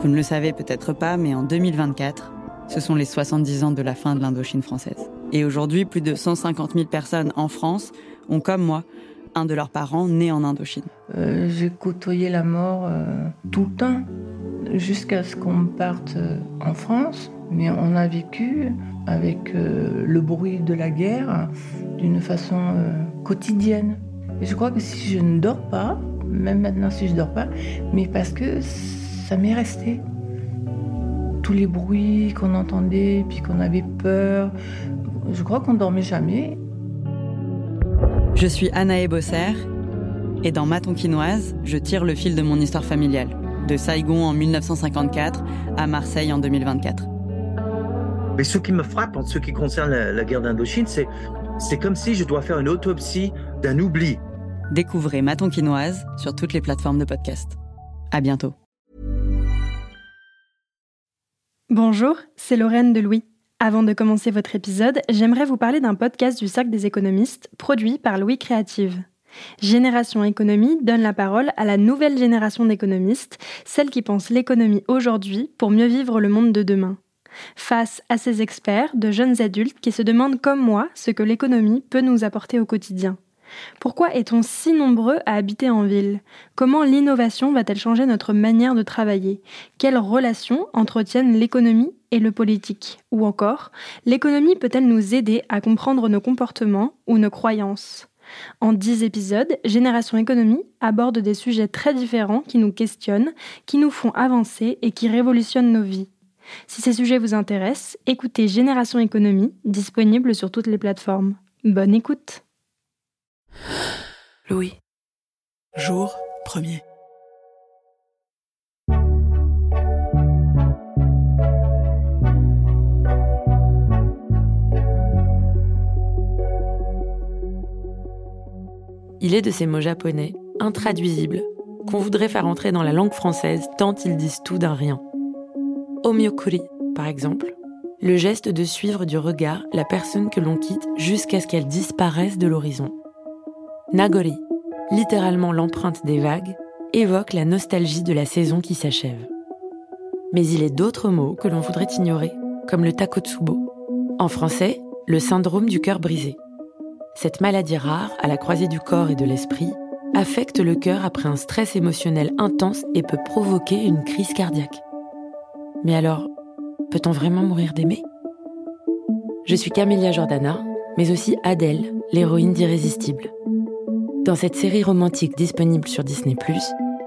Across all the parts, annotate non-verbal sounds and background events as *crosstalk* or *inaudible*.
Vous ne le savez peut-être pas, mais en 2024, ce sont les 70 ans de la fin de l'Indochine française. Et aujourd'hui, plus de 150 000 personnes en France ont, comme moi, un de leurs parents né en Indochine. Euh, j'ai côtoyé la mort euh, tout le temps, jusqu'à ce qu'on parte euh, en France. Mais on a vécu avec le bruit de la guerre d'une façon quotidienne. Et je crois que si je ne dors pas, même maintenant si je ne dors pas, mais parce que ça m'est resté. Tous les bruits qu'on entendait, puis qu'on avait peur, je crois qu'on dormait jamais. Je suis Anna Bosser et dans Ma Tonkinoise, je tire le fil de mon histoire familiale, de Saigon en 1954 à Marseille en 2024. Mais ce qui me frappe en ce qui concerne la, guerre d'Indochine, c'est, c'est comme si je dois faire une autopsie d'un oubli. Découvrez Ma Tonkinoise sur toutes les plateformes de podcast. À bientôt. Bonjour, c'est Lorraine de Louis. Avant de commencer votre épisode, j'aimerais vous parler d'un podcast du Cercle des économistes produit par Louis Créative. Génération Économie donne la parole à la nouvelle génération d'économistes, celle qui pense l'économie aujourd'hui pour mieux vivre le monde de demain. Face à ces experts, de jeunes adultes qui se demandent comme moi ce que l'économie peut nous apporter au quotidien. Pourquoi est-on si nombreux à habiter en ville? Comment l'innovation va-t-elle changer notre manière de travailler? Quelles relations entretiennent l'économie et le politique? Ou encore, l'économie peut-elle nous aider à comprendre nos comportements ou nos croyances? En dix épisodes, Génération Économie aborde des sujets très différents qui nous questionnent, qui nous font avancer et qui révolutionnent nos vies. Si ces sujets vous intéressent, écoutez Génération Économie, disponible sur toutes les plateformes. Bonne écoute Louis. Jour premier. Il est de ces mots japonais, intraduisibles, qu'on voudrait faire entrer dans la langue française tant ils disent tout d'un rien. Omyokuri, par exemple, le geste de suivre du regard la personne que l'on quitte jusqu'à ce qu'elle disparaisse de l'horizon. Nagori, littéralement l'empreinte des vagues, évoque la nostalgie de la saison qui s'achève. Mais il est d'autres mots que l'on voudrait ignorer, comme le takotsubo. En français, le syndrome du cœur brisé. Cette maladie rare, à la croisée du corps et de l'esprit, affecte le cœur après un stress émotionnel intense et peut provoquer une crise cardiaque. Mais alors, peut-on vraiment mourir d'aimer? Je suis Camélia Jordana, mais aussi Adèle, l'héroïne d'Irrésistible. Dans cette série romantique disponible sur Disney ⁇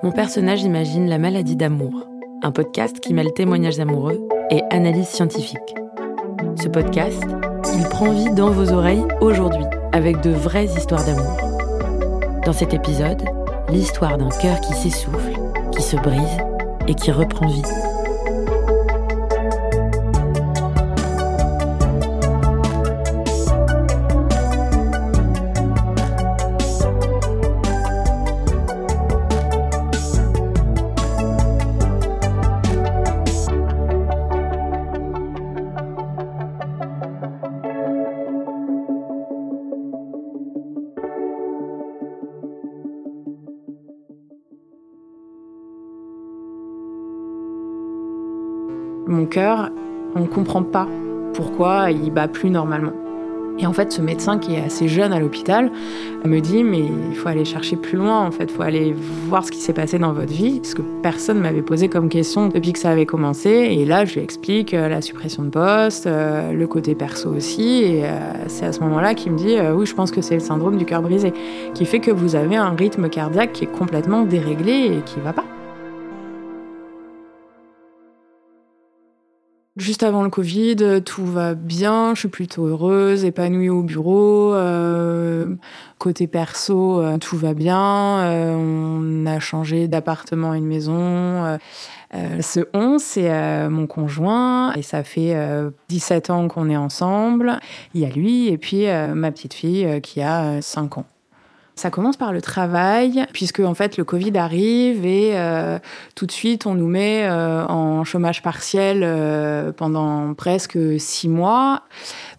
mon personnage imagine la maladie d'amour, un podcast qui mêle témoignages amoureux et analyse scientifique. Ce podcast, il prend vie dans vos oreilles aujourd'hui, avec de vraies histoires d'amour. Dans cet épisode, l'histoire d'un cœur qui s'essouffle, qui se brise et qui reprend vie. Mon cœur, on ne comprend pas pourquoi il bat plus normalement. Et en fait, ce médecin qui est assez jeune à l'hôpital me dit mais il faut aller chercher plus loin en fait, il faut aller voir ce qui s'est passé dans votre vie, ce que personne m'avait posé comme question depuis que ça avait commencé. Et là, je lui explique euh, la suppression de poste, euh, le côté perso aussi. Et euh, c'est à ce moment-là qu'il me dit oui, je pense que c'est le syndrome du cœur brisé, qui fait que vous avez un rythme cardiaque qui est complètement déréglé et qui va pas. Juste avant le Covid, tout va bien, je suis plutôt heureuse, épanouie au bureau. Euh, côté perso, euh, tout va bien. Euh, on a changé d'appartement à une maison. ce 11, c'est mon conjoint et ça fait 17 ans qu'on est ensemble. Il y a lui et puis ma petite fille qui a 5 ans. Ça commence par le travail, puisque en fait le Covid arrive et euh, tout de suite on nous met euh, en chômage partiel euh, pendant presque six mois.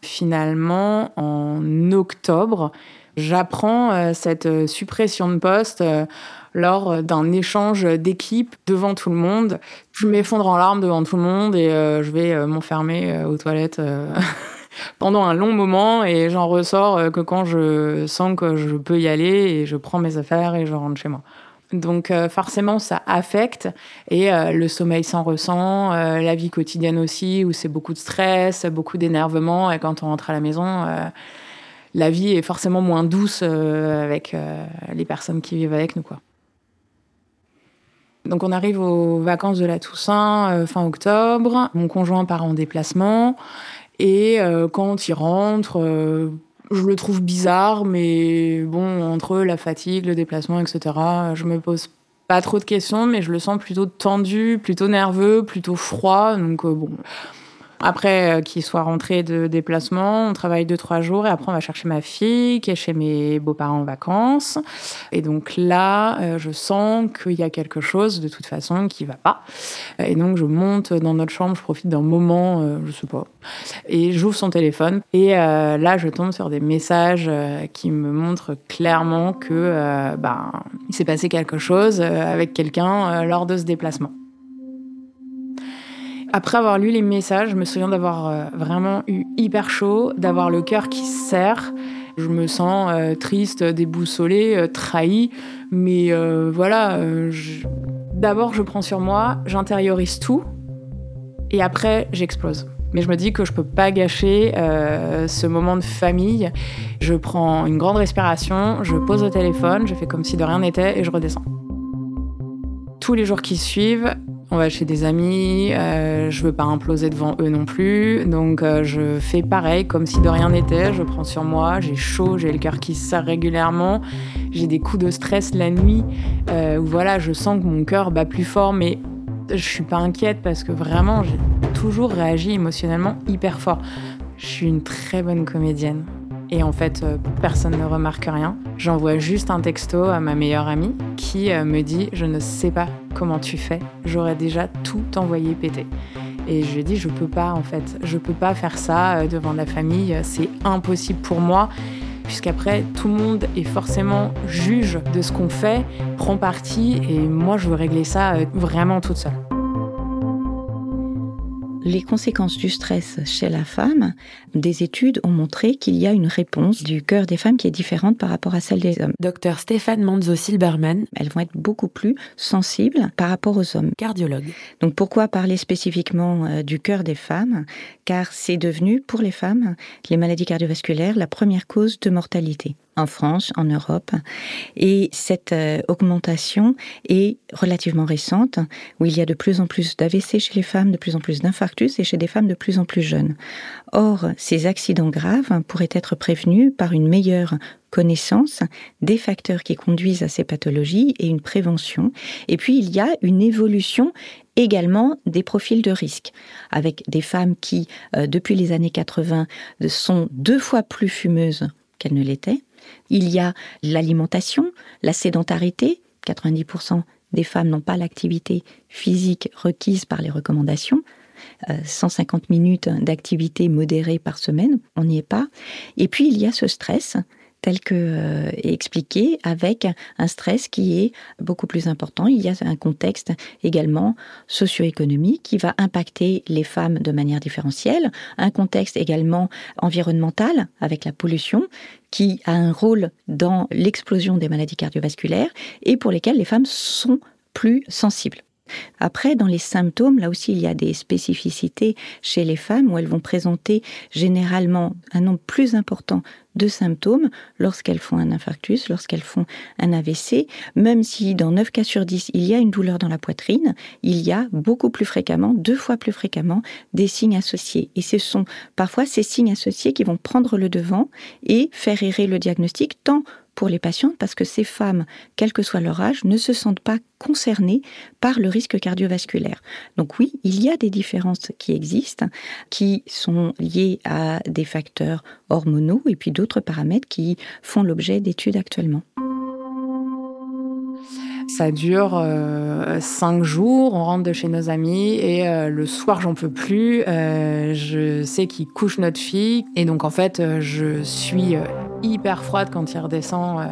Finalement, en octobre, j'apprends cette suppression de poste lors d'un échange d'équipe devant tout le monde. Je m'effondre en larmes devant tout le monde et je vais m'enfermer aux toilettes *laughs* pendant un long moment et j'en ressors que quand je sens que je peux y aller et je prends mes affaires et je rentre chez moi. Donc euh, forcément, ça affecte et euh, le sommeil s'en ressent, euh, la vie quotidienne aussi, où c'est beaucoup de stress, beaucoup d'énervement. Et quand on rentre à la maison, la vie est forcément moins douce avec les personnes qui vivent avec nous. Donc on arrive aux vacances de la Toussaint fin octobre. Mon conjoint part en déplacement et quand il rentre je le trouve bizarre, mais bon, entre la fatigue, le déplacement, etc., je me pose pas trop de questions, mais je le sens plutôt tendu, plutôt nerveux, plutôt froid. Donc, euh, bon, après euh, qu'il soit rentré de déplacement, on travaille deux, trois jours et après on va chercher ma fille qui est chez mes beaux-parents en vacances. Et donc là, euh, je sens qu'il y a quelque chose de toute façon qui va pas. Et donc je monte dans notre chambre, je profite d'un moment, euh, je sais pas, et j'ouvre son téléphone. Et là, je tombe sur des messages qui me montrent clairement que ben, il s'est passé quelque chose avec quelqu'un lors de ce déplacement. Après avoir lu les messages, je me souviens d'avoir euh, vraiment eu hyper chaud, d'avoir le cœur qui serre. Je me sens euh, triste, déboussolée, euh, trahie. Mais voilà, d'abord je prends sur moi, j'intériorise tout. Et après, j'explose. Mais je me dis que je peux pas gâcher ce moment de famille. Je prends une grande respiration, je pose le téléphone, je fais comme si de rien n'était et je redescends. Tous les jours qui suivent, on va chez des amis, euh, je veux pas imploser devant eux non plus, donc euh, je fais pareil, comme si de rien n'était, je prends sur moi, j'ai chaud, j'ai le cœur qui se serre régulièrement, j'ai des coups de stress la nuit, euh, où voilà, je sens que mon cœur bat plus fort, mais je suis pas inquiète parce que vraiment, j'ai toujours réagi émotionnellement hyper fort. Je suis une très bonne comédienne. Et en fait, euh, personne ne remarque rien. J'envoie juste un texto à ma meilleure amie qui euh, me dit Je ne sais pas comment tu fais, j'aurais déjà tout envoyé péter. Et je lui dis Je peux pas, en fait, je peux pas faire ça euh, devant la famille, c'est impossible pour moi puisqu'après tout le monde est forcément juge de ce qu'on fait, prend parti, et moi je veux régler ça vraiment toute seule les conséquences du stress chez la femme, des études ont montré qu'il y a une réponse du cœur des femmes qui est différente par rapport à celle des hommes. Docteur Stéphane Manzo-Silberman. Elles vont être beaucoup plus sensibles par rapport aux hommes. Cardiologue. Donc pourquoi parler spécifiquement euh, du cœur des femmes? Car c'est devenu, pour les femmes, les maladies cardiovasculaires, la première cause de mortalité en France, en Europe. Et cette euh, augmentation est relativement récente, où il y a de plus en plus d'AVC chez les femmes, de plus en plus d'infarctus et chez des femmes de plus en plus jeunes. Or, ces accidents graves pourraient être prévenus par une meilleure connaissance des facteurs qui conduisent à ces pathologies et une prévention. Et puis, il y a une évolution également des profils de risque, avec des femmes qui, euh, depuis les années 80, sont deux fois plus fumeuses qu'elles ne l'étaient, il y a l'alimentation, la sédentarité. 90% des femmes n'ont pas l'activité physique requise par les recommandations. 150 euh, minutes d'activité modérée par semaine, on n'y est pas. Et puis il y a ce stress tel que euh, expliqué, avec un stress qui est beaucoup plus important. Il y a un contexte également socio-économique qui va impacter les femmes de manière différentielle, un contexte également environnemental avec la pollution qui a un rôle dans l'explosion des maladies cardiovasculaires et pour lesquelles les femmes sont plus sensibles. Après, dans les symptômes, là aussi, il y a des spécificités chez les femmes où elles vont présenter généralement un nombre plus important de symptômes lorsqu'elles font un infarctus, lorsqu'elles font un AVC. Même si dans 9 cas sur 10, il y a une douleur dans la poitrine, il y a beaucoup plus fréquemment, deux fois plus fréquemment, des signes associés. Et ce sont parfois ces signes associés qui vont prendre le devant et faire errer le diagnostic tant pour les patientes parce que ces femmes, quel que soit leur âge, ne se sentent pas concernées par le risque cardiovasculaire. Donc oui, il y a des différences qui existent, qui sont liées à des facteurs hormonaux et puis d'autres paramètres qui font l'objet d'études actuellement. Ça dure euh, cinq jours, on rentre de chez nos amis et euh, le soir j'en peux plus. Euh, je sais qu'ils couchent notre fille et donc en fait je suis hyper froide quand il redescend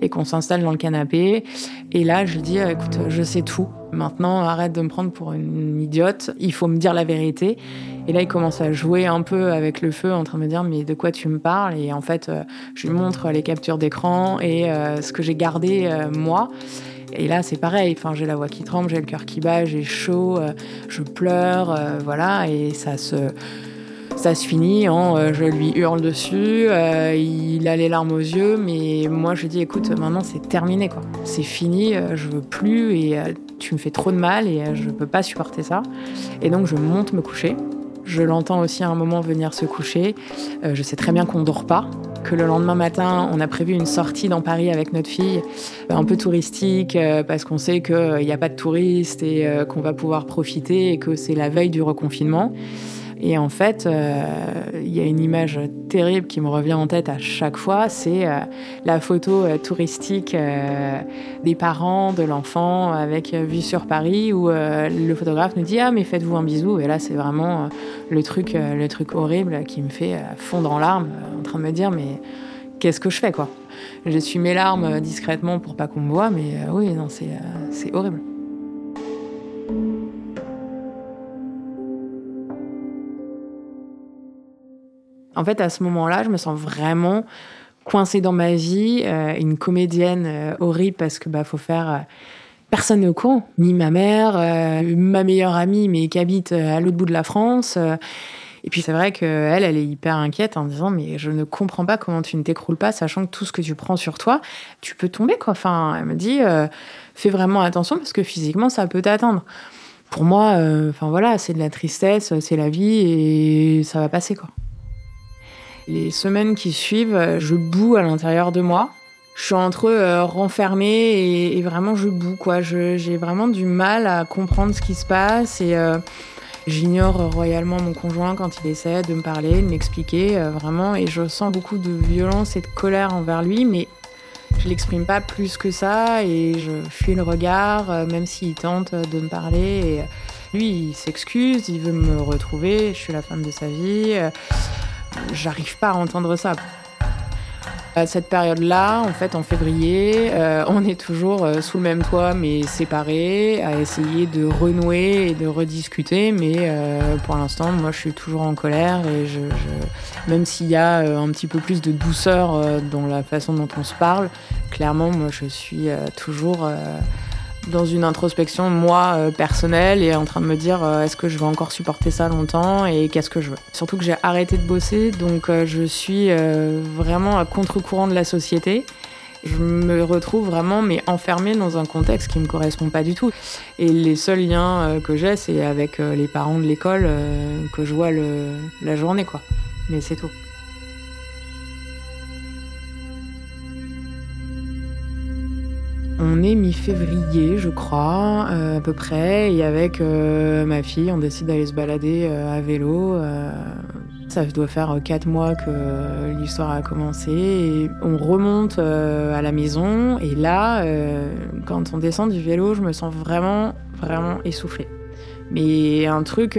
et qu'on s'installe dans le canapé. Et là, je lui dis, écoute, je sais tout. Maintenant, arrête de me prendre pour une idiote. Il faut me dire la vérité. Et là, il commence à jouer un peu avec le feu, en train de me dire mais de quoi tu me parles? Et en fait, je lui montre les captures d'écran et ce que j'ai gardé moi. Et là, c'est pareil. Enfin, j'ai la voix qui tremble, j'ai le cœur qui bat, j'ai chaud, euh, je pleure, euh, voilà. Et ça se, ça se finit euh, je lui hurle dessus, il a les larmes aux yeux, mais moi je dis écoute, maintenant c'est terminé quoi. C'est fini, je veux plus et tu me fais trop de mal et je peux pas supporter ça. Et donc je monte me coucher. Je l'entends aussi à un moment venir se coucher. je sais très bien qu'on dort pas, que le lendemain matin, on a prévu une sortie dans Paris avec notre fille, un peu touristique, euh, parce qu'on sait qu'il n'y a pas de touristes et euh, qu'on va pouvoir profiter et que c'est la veille du reconfinement. Et en fait, euh, il y a une image terrible qui me revient en tête à chaque fois, c'est euh, la photo euh, touristique des parents de l'enfant avec vue sur Paris où le photographe nous dit ah mais faites-vous un bisou et là c'est vraiment le truc le truc horrible qui me fait fondre en larmes en train de me dire mais qu'est-ce que je fais quoi? J'essuie mes larmes discrètement pour pas qu'on me voit mais oui non c'est horrible. En fait, à ce moment-là, je me sens vraiment coincée dans ma vie, euh, une comédienne euh, horrible parce que bah faut faire euh, personne n'est au courant, ni ma mère, ma meilleure amie mais qui habite à l'autre bout de la France. et puis c'est vrai qu'elle, elle est hyper inquiète en disant mais je ne comprends pas comment tu ne t'écroules pas, sachant que tout ce que tu prends sur toi, tu peux tomber quoi. Enfin, elle me dit fais vraiment attention parce que physiquement ça peut t'atteindre. Pour moi, enfin voilà, c'est de la tristesse, c'est la vie et ça va passer quoi. Les semaines qui suivent, je boue à l'intérieur de moi. Je suis entre euh, renfermée et, vraiment je boue quoi. J'ai vraiment du mal à comprendre ce qui se passe et euh, j'ignore royalement mon conjoint quand il essaie de me parler, de m'expliquer euh, vraiment et je sens beaucoup de violence et de colère envers lui, mais je l'exprime pas plus que ça et je fuis le regard même s'il tente de me parler. Et lui, il s'excuse, il veut me retrouver, je suis la femme de sa vie j'arrive pas à entendre ça. À cette période-là, en fait, en février, euh, on est toujours euh, sous le même toit, mais séparés, à essayer de renouer et de rediscuter. Mais euh, pour l'instant, moi, je suis toujours en colère et je, même s'il y a un petit peu plus de douceur dans la façon dont on se parle, clairement, moi, je suis toujours dans une introspection, moi, euh, personnelle, et en train de me dire euh, est-ce que je vais encore supporter ça longtemps et qu'est-ce que je veux? Surtout que j'ai arrêté de bosser, donc euh, je suis vraiment à contre-courant de la société. Je me retrouve vraiment mais enfermée dans un contexte qui me correspond pas du tout. Et les seuls liens que j'ai, c'est avec les parents de l'école que je vois la journée, quoi. Mais c'est tout. On est mi-février, je crois, euh, à peu près, et avec euh, ma fille, on décide d'aller se balader euh, à vélo. ça doit faire quatre mois que l'histoire a commencé. On remonte à la maison, et là, quand on descend du vélo, je me sens vraiment, vraiment essoufflée. Mais un truc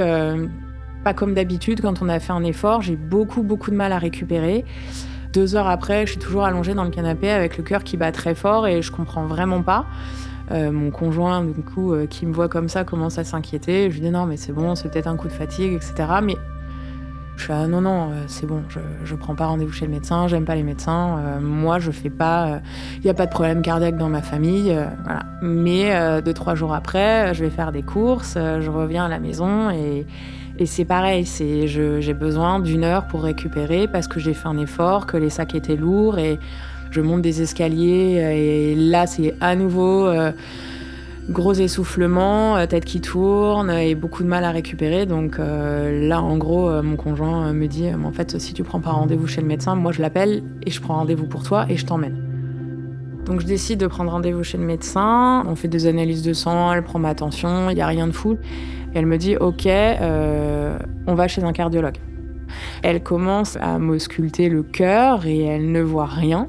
pas comme d'habitude, quand on a fait un effort, j'ai beaucoup, beaucoup de mal à récupérer. Deux heures après, je suis toujours allongée dans le canapé avec le cœur qui bat très fort et je comprends vraiment pas. Euh, mon conjoint, du coup, euh, qui me voit comme ça, commence à s'inquiéter. Je lui dis non, mais c'est bon, c'est peut-être un coup de fatigue, etc. Mais je suis ah, non, non, euh, c'est bon, je, je prends pas rendez-vous chez le médecin, j'aime pas les médecins. moi, je fais pas, il n'y a pas de problème cardiaque dans ma famille, voilà. Mais deux, trois jours après, je vais faire des courses, je reviens à la maison et et c'est pareil, c'est j'ai besoin d'une heure pour récupérer parce que j'ai fait un effort, que les sacs étaient lourds et je monte des escaliers et là c'est à nouveau euh, gros essoufflement, euh, tête qui tourne et beaucoup de mal à récupérer. Donc euh, là en gros mon conjoint me dit en fait si tu prends pas rendez-vous chez le médecin, moi je l'appelle et je prends rendez-vous pour toi et je t'emmène. Donc je décide de prendre rendez-vous chez le médecin, on fait des analyses de sang, elle prend ma tension, il n'y a rien de fou elle me dit, OK, euh, on va chez un cardiologue. Elle commence à m'ausculter le cœur et elle ne voit rien.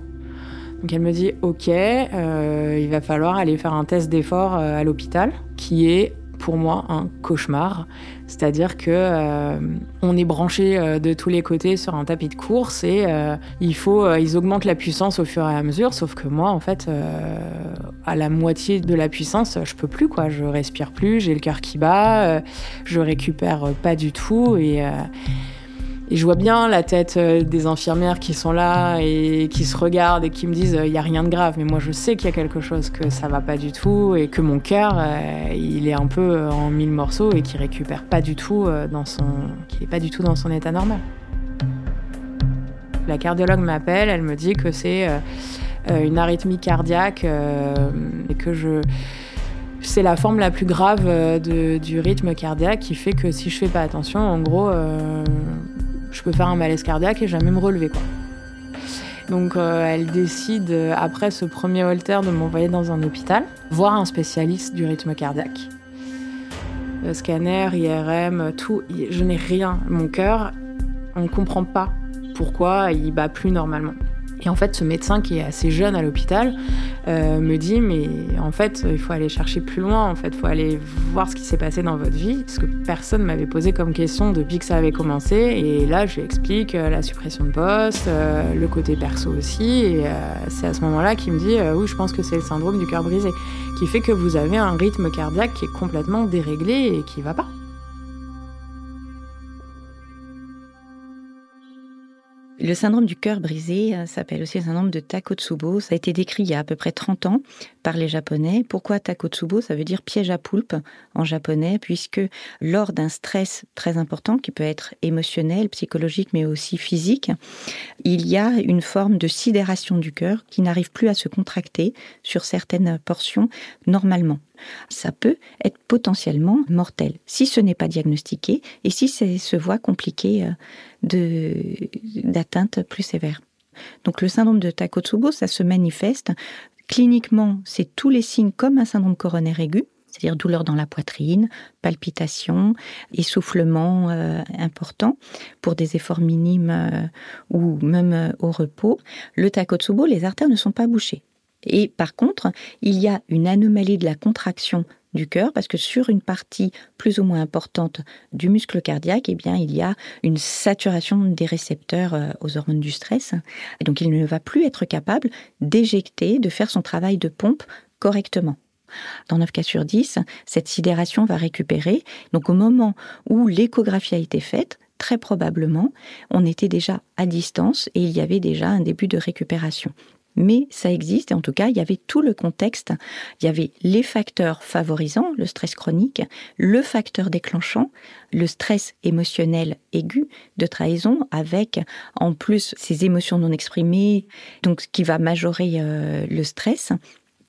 Donc elle me dit, OK, euh, il va falloir aller faire un test d'effort euh, à l'hôpital qui est pour moi un cauchemar. C'est-à-dire que euh, on est branché euh, de tous les côtés sur un tapis de course et euh, il faut, ils augmentent la puissance au fur et à mesure. Sauf que moi, en fait, à la moitié de la puissance, je peux plus quoi. Je respire plus, j'ai le cœur qui bat, je récupère pas du tout et et je vois bien la tête euh, des infirmières qui sont là et qui se regardent et qui me disent il n'y a rien de grave. Mais moi, je sais qu'il y a quelque chose, que ça va pas du tout et que mon cœur, euh, il est un peu euh, en mille morceaux et qui récupère pas du tout dans son, qui est pas du tout dans son état normal. La cardiologue m'appelle, elle me dit que c'est une arythmie cardiaque et que je c'est la forme la plus grave du rythme cardiaque qui fait que si je fais pas attention, en gros, je peux faire un malaise cardiaque et jamais me relever. Quoi. Donc euh, elle décide, euh, après ce premier Holter, de m'envoyer dans un hôpital, voir un spécialiste du rythme cardiaque. Le scanner, IRM, tout, je n'ai rien. Mon cœur, on ne comprend pas pourquoi il bat plus normalement. Et en fait, ce médecin qui est assez jeune à l'hôpital euh, me dit mais en fait, il faut aller chercher plus loin. En fait, il faut aller voir ce qui s'est passé dans votre vie, parce que personne m'avait posé comme question depuis que ça avait commencé. Et là, je lui explique euh, la suppression de poste, euh, le côté perso aussi. Et c'est à ce moment-là qu'il me dit oui, je pense que c'est le syndrome du cœur brisé, qui fait que vous avez un rythme cardiaque qui est complètement déréglé et qui va pas. Le syndrome du cœur brisé euh, s'appelle aussi le syndrome de Takotsubo. Ça a été décrit il y a à peu près 30 ans par les Japonais. Pourquoi Takotsubo? Ça veut dire piège à poulpe en japonais, puisque lors d'un stress très important, qui peut être émotionnel, psychologique, mais aussi physique, il y a une forme de sidération du cœur qui n'arrive plus à se contracter sur certaines portions normalement ça peut être potentiellement mortel si ce n'est pas diagnostiqué et si ça se voit compliqué euh, d'atteinte plus sévère. Donc le syndrome de Takotsubo, ça se manifeste cliniquement, c'est tous les signes comme un syndrome coronaire aigu, c'est-à-dire douleur dans la poitrine, palpitations, essoufflement euh, important pour des efforts minimes euh, ou même au repos. Le Takotsubo, les artères ne sont pas bouchées. Et par contre, il y a une anomalie de la contraction du cœur parce que sur une partie plus ou moins importante du muscle cardiaque, eh il y a une saturation des récepteurs euh, aux hormones du stress. Et donc, il ne va plus être capable d'éjecter, de faire son travail de pompe correctement. Dans 9 cas sur 10, cette sidération va récupérer. Donc, au moment où l'échographie a été faite, très probablement, on était déjà à distance et il y avait déjà un début de récupération mais ça existe et en tout cas, il y avait tout le contexte. Il y avait les facteurs favorisants, le stress chronique, le facteur déclenchant, le stress émotionnel aigu de trahison avec en plus ces émotions non exprimées, donc ce qui va majorer euh, le stress.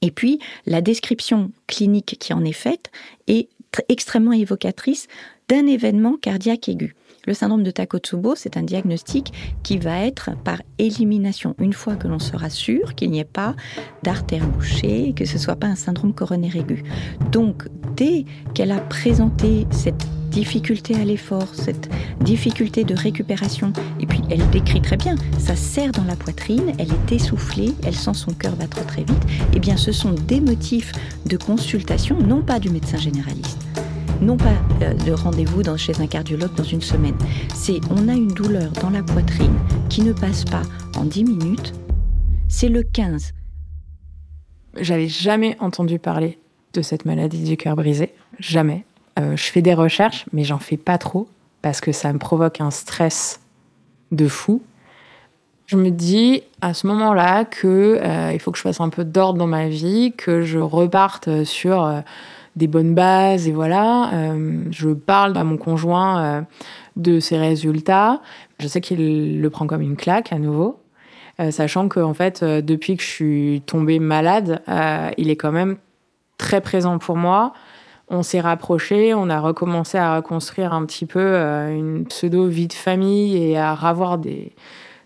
Et puis, la description clinique qui en est faite est extrêmement évocatrice d'un événement cardiaque aigu. Le syndrome de Takotsubo, c'est un diagnostic qui va être par élimination. Une fois que l'on sera sûr qu'il n'y ait pas d'artère bouchée, que ce ne soit pas un syndrome coronaire aigu. Donc, dès qu'elle a présenté cette difficulté à l'effort, cette difficulté de récupération, et puis elle décrit très bien, ça serre dans la poitrine, elle est essoufflée, elle sent son cœur battre très vite, eh bien ce sont des motifs de consultation, non pas du médecin généraliste, non pas euh, de rendez-vous chez un cardiologue dans une semaine. C'est on a une douleur dans la poitrine qui ne passe pas en 10 minutes. C'est le 15. J'avais jamais entendu parler de cette maladie du cœur brisé. Jamais. Euh, je fais des recherches, mais j'en fais pas trop parce que ça me provoque un stress de fou. Je me dis à ce moment-là que euh, il faut que je fasse un peu d'ordre dans ma vie, que je reparte sur des bonnes bases et voilà. Euh, je parle à mon conjoint euh, de ses résultats. Je sais qu'il le prend comme une claque à nouveau, euh, sachant que en fait depuis que je suis tombée malade, il est quand même très présent pour moi. On s'est rapprochés, on a recommencé à reconstruire un petit peu une pseudo vie de famille et à avoir des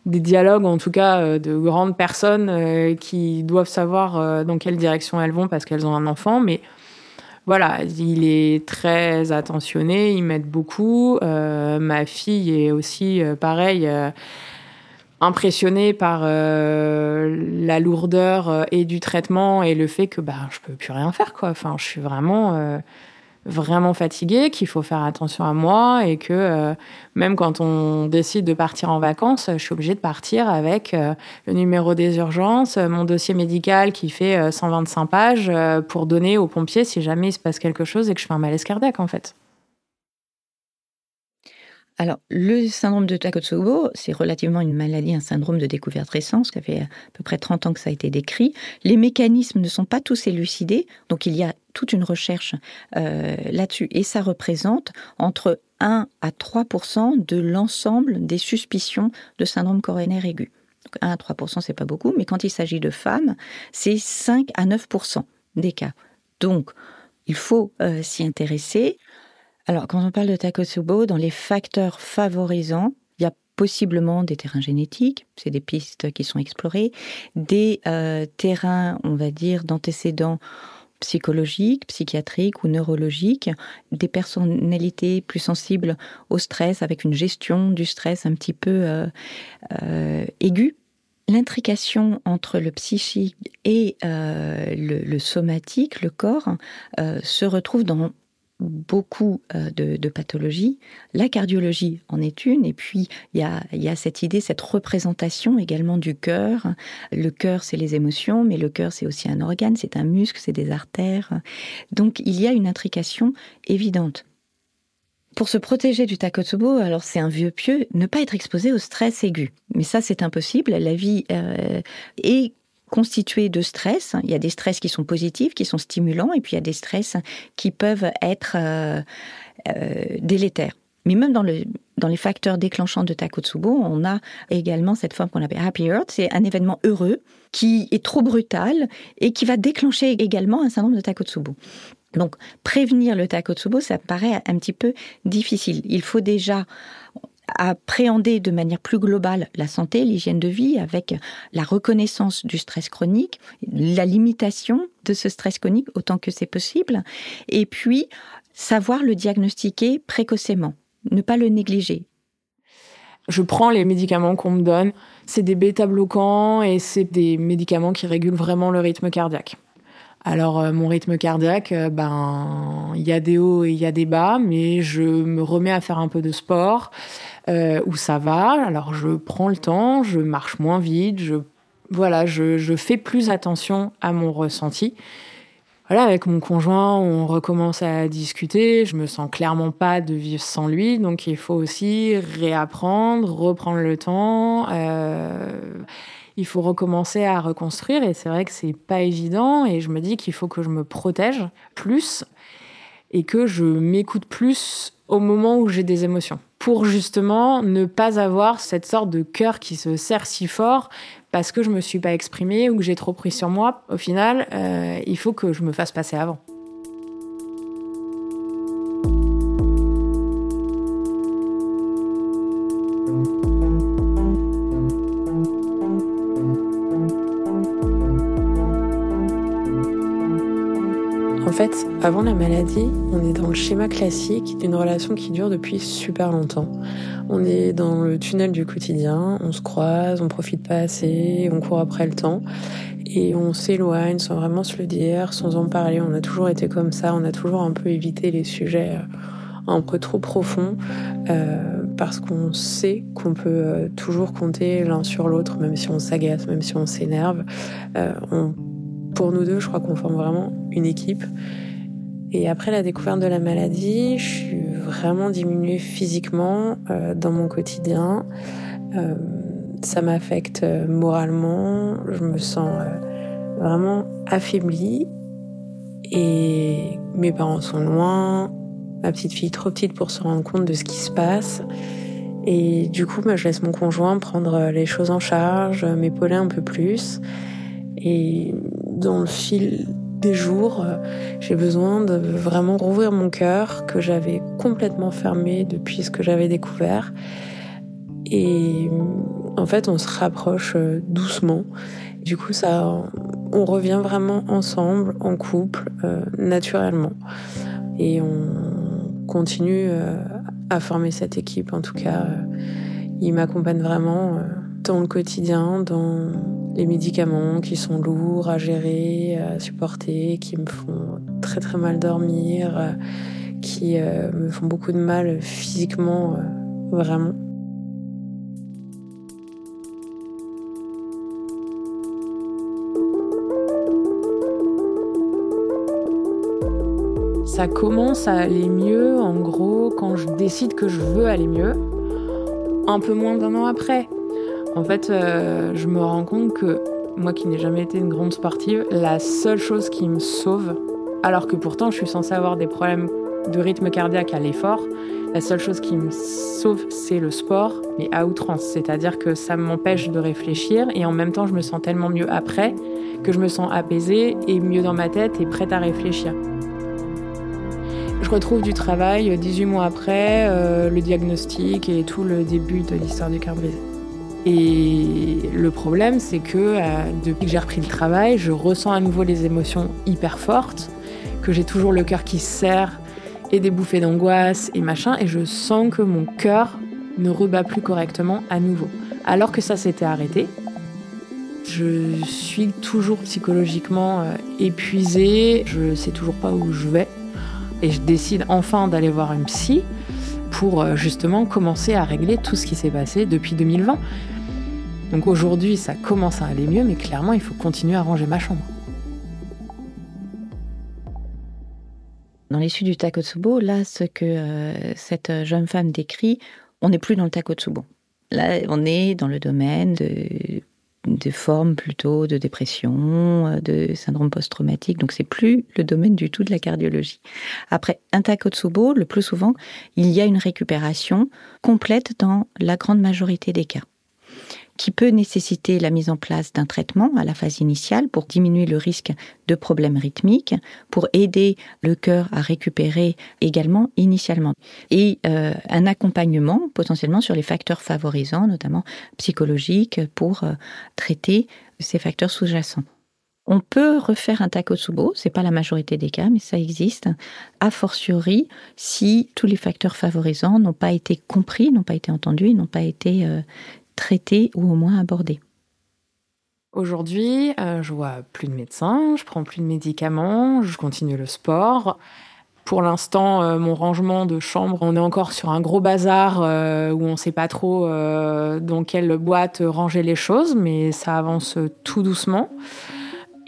des dialogues, en tout cas de grandes personnes qui doivent savoir dans quelle direction elles vont parce qu'elles ont un enfant, mais voilà, il est très attentionné, il m'aide beaucoup. Euh, ma fille est aussi, euh, pareil, euh, impressionnée par la lourdeur et du traitement et le fait que bah, je peux plus rien faire. Quoi. Enfin, je suis vraiment vraiment fatiguée, qu'il faut faire attention à moi et que euh, même quand on décide de partir en vacances, je suis obligée de partir avec euh, le numéro des urgences, mon dossier médical qui fait 125 pages pour donner aux pompiers si jamais il se passe quelque chose et que je fais un malaise cardiaque en fait. Alors, le syndrome de Takotsubo, c'est relativement une maladie, un syndrome de découverte récente. Ça fait à peu près 30 ans que ça a été décrit. Les mécanismes ne sont pas tous élucidés, donc il y a toute une recherche euh, là-dessus. Et ça représente entre 1 à 3 de l'ensemble des suspicions de syndrome coronaire aigu. Donc 1 à 3 c'est pas beaucoup, mais quand il s'agit de femmes, c'est 5 à 9 des cas. Donc, il faut euh, s'y intéresser. Alors, quand on parle de Takotsubo, dans les facteurs favorisants, il y a possiblement des terrains génétiques, c'est des pistes qui sont explorées, des euh, terrains, on va dire, d'antécédents psychologiques, psychiatriques ou neurologiques, des personnalités plus sensibles au stress, avec une gestion du stress un petit peu euh, euh, aiguë. L'intrication entre le psychique et le, somatique, le corps, se retrouve dans beaucoup euh, de, pathologies. La cardiologie en est une, et puis il y a, cette idée, cette représentation également du cœur. Le cœur, c'est les émotions, mais le cœur, c'est aussi un organe, c'est un muscle, c'est des artères. Donc il y a une intrication évidente. Pour se protéger du takotsubo, alors c'est un vieux pieux, ne pas être exposé au stress aigu. Mais ça, c'est impossible. La vie euh, est constitué de stress. Il y a des stress qui sont positifs, qui sont stimulants, et puis il y a des stress qui peuvent être euh, euh, délétères. Mais même dans, le, dans les facteurs déclenchants de Takotsubo, on a également cette forme qu'on appelle Happy Earth. C'est un événement heureux qui est trop brutal et qui va déclencher également un syndrome de Takotsubo. Donc, prévenir le Takotsubo, ça paraît un petit peu difficile. Il faut déjà appréhender de manière plus globale la santé, l'hygiène de vie, avec la reconnaissance du stress chronique, la limitation de ce stress chronique autant que c'est possible, et puis savoir le diagnostiquer précocement, ne pas le négliger. Je prends les médicaments qu'on me donne, c'est des bêta-bloquants et c'est des médicaments qui régulent vraiment le rythme cardiaque. Alors euh, mon rythme cardiaque, euh, ben il y a des hauts et il y a des bas, mais je me remets à faire un peu de sport euh, où ça va. Alors je prends le temps, je marche moins vite, je voilà, je, je fais plus attention à mon ressenti. Voilà, avec mon conjoint, on recommence à discuter. Je me sens clairement pas de vivre sans lui, donc il faut aussi réapprendre, reprendre le temps. Euh, il faut recommencer à reconstruire et c'est vrai que c'est pas évident et je me dis qu'il faut que je me protège plus et que je m'écoute plus au moment où j'ai des émotions pour justement ne pas avoir cette sorte de cœur qui se serre si fort parce que je me suis pas exprimée ou que j'ai trop pris sur moi. Au final, euh, il faut que je me fasse passer avant. Avant la maladie, on est dans le schéma classique d'une relation qui dure depuis super longtemps. On est dans le tunnel du quotidien, on se croise, on profite pas assez, on court après le temps et on s'éloigne sans vraiment se le dire, sans en parler. On a toujours été comme ça, on a toujours un peu évité les sujets euh, un peu trop profonds euh, parce qu'on sait qu'on peut euh, toujours compter l'un sur l'autre, même si on s'agace, même si on s'énerve. on pour nous deux, je crois qu'on forme vraiment une équipe. Et après la découverte de la maladie, je suis vraiment diminuée physiquement euh, dans mon quotidien. Euh, ça m'affecte euh, moralement. Je me sens vraiment affaiblie. Et mes parents sont loin. Ma petite fille trop petite pour se rendre compte de ce qui se passe. Et du coup, moi, je laisse mon conjoint prendre les choses en charge, m'épauler un peu plus. Et dans le fil des jours, euh, j'ai besoin de vraiment rouvrir mon cœur que j'avais complètement fermé depuis ce que j'avais découvert. Et en fait, on se rapproche euh, doucement. Du coup, ça, on revient vraiment ensemble, en couple, euh, naturellement. Et on continue à former cette équipe. En tout cas, il m'accompagne vraiment dans le quotidien, dans les médicaments qui sont lourds à gérer, à supporter, qui me font très très mal dormir, euh, qui euh, me font beaucoup de mal physiquement, vraiment. Ça commence à aller mieux, en gros, quand je décide que je veux aller mieux, un peu moins d'un an après. En fait, je me rends compte que moi qui n'ai jamais été une grande sportive, la seule chose qui me sauve, alors que pourtant je suis censée avoir des problèmes de rythme cardiaque à l'effort, la seule chose qui me sauve, c'est le sport, mais à outrance. C'est-à-dire que ça m'empêche de réfléchir et en même temps, je me sens tellement mieux après que je me sens apaisée et mieux dans ma tête et prête à réfléchir. Je retrouve du travail 18 mois après, euh, le diagnostic et tout le début de l'histoire du cœur brisé. Et le problème, c'est que euh, depuis que j'ai repris le travail, je ressens à nouveau les émotions hyper fortes, que j'ai toujours le cœur qui se serre et des bouffées d'angoisse et machin, et je sens que mon cœur ne rebat plus correctement à nouveau. Alors que ça s'était arrêté, je suis toujours psychologiquement euh, épuisée, je sais toujours pas où je vais, et je décide enfin d'aller voir une psy pour euh, justement commencer à régler tout ce qui s'est passé depuis 2020. Donc aujourd'hui, ça commence à aller mieux, mais clairement, il faut continuer à ranger ma chambre. Dans l'issue du Takotsubo, là, ce que euh, cette jeune femme décrit, on n'est plus dans le Takotsubo. Là, on est dans le domaine de des formes plutôt de dépression, euh, de syndrome post-traumatique. Donc c'est plus le domaine du tout de la cardiologie. Après un Takotsubo, le plus souvent, il y a une récupération complète dans la grande majorité des cas qui peut nécessiter la mise en place d'un traitement à la phase initiale pour diminuer le risque de problèmes rythmiques, pour aider le cœur à récupérer également initialement, et euh, un accompagnement potentiellement sur les facteurs favorisants, notamment psychologiques, pour euh, traiter ces facteurs sous-jacents. On peut refaire un takotsubo, c'est pas la majorité des cas, mais ça existe, a fortiori si tous les facteurs favorisants n'ont pas été compris, n'ont pas été entendus, n'ont pas été euh, traité ou au moins abordé Aujourd'hui, euh, je vois plus de médecins, je prends plus de médicaments, je continue le sport. Pour l'instant, euh, mon rangement de chambre, on est encore sur un gros bazar euh, où on ne sait pas trop dans quelle boîte ranger les choses, mais ça avance tout doucement.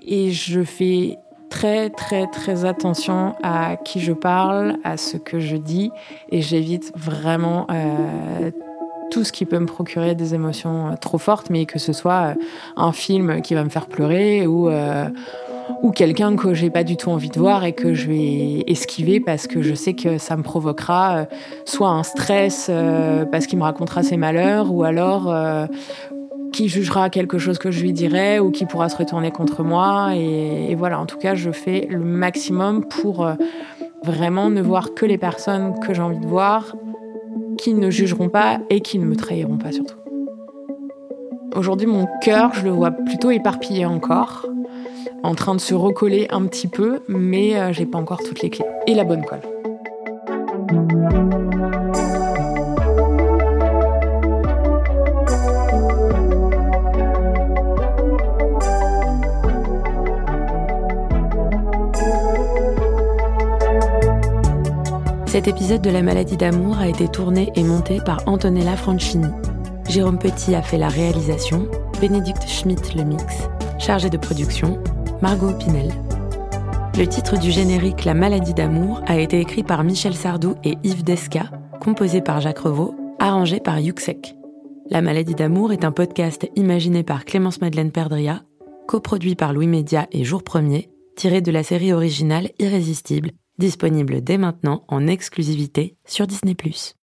Et je fais très très très attention à qui je parle, à ce que je dis, et j'évite vraiment tout ce qui peut me procurer des émotions euh, trop fortes, mais que ce soit euh, un film qui va me faire pleurer ou euh, ou quelqu'un que j'ai pas du tout envie de voir et que je vais esquiver parce que je sais que ça me provoquera soit un stress parce qu'il me racontera ses malheurs ou alors qui jugera quelque chose que je lui dirai ou qui pourra se retourner contre moi et, et voilà. En tout cas je fais le maximum pour vraiment ne voir que les personnes que j'ai envie de voir qui ne jugeront pas et qui ne me trahiront pas surtout. Aujourd'hui, mon cœur, je le vois plutôt éparpillé encore, en train de se recoller un petit peu, mais euh, j'ai pas encore toutes les clés et la bonne colle. Cet épisode de la maladie d'amour a été tourné et monté par Antonella Franchini. Jérôme Petit a fait la réalisation, Bénédicte Schmitt le mix, chargé de production, Margot Pinel. Le titre du générique La maladie d'amour a été écrit par Michel Sardou et Yves Desca, composé par Jacques Revaux, arrangé par Yuxek. La maladie d'amour est un podcast imaginé par Clémence Madeleine Perdria, coproduit par Louis Média et Jour Premier, tiré de la série originale Irrésistible disponible dès maintenant en exclusivité sur Disney ⁇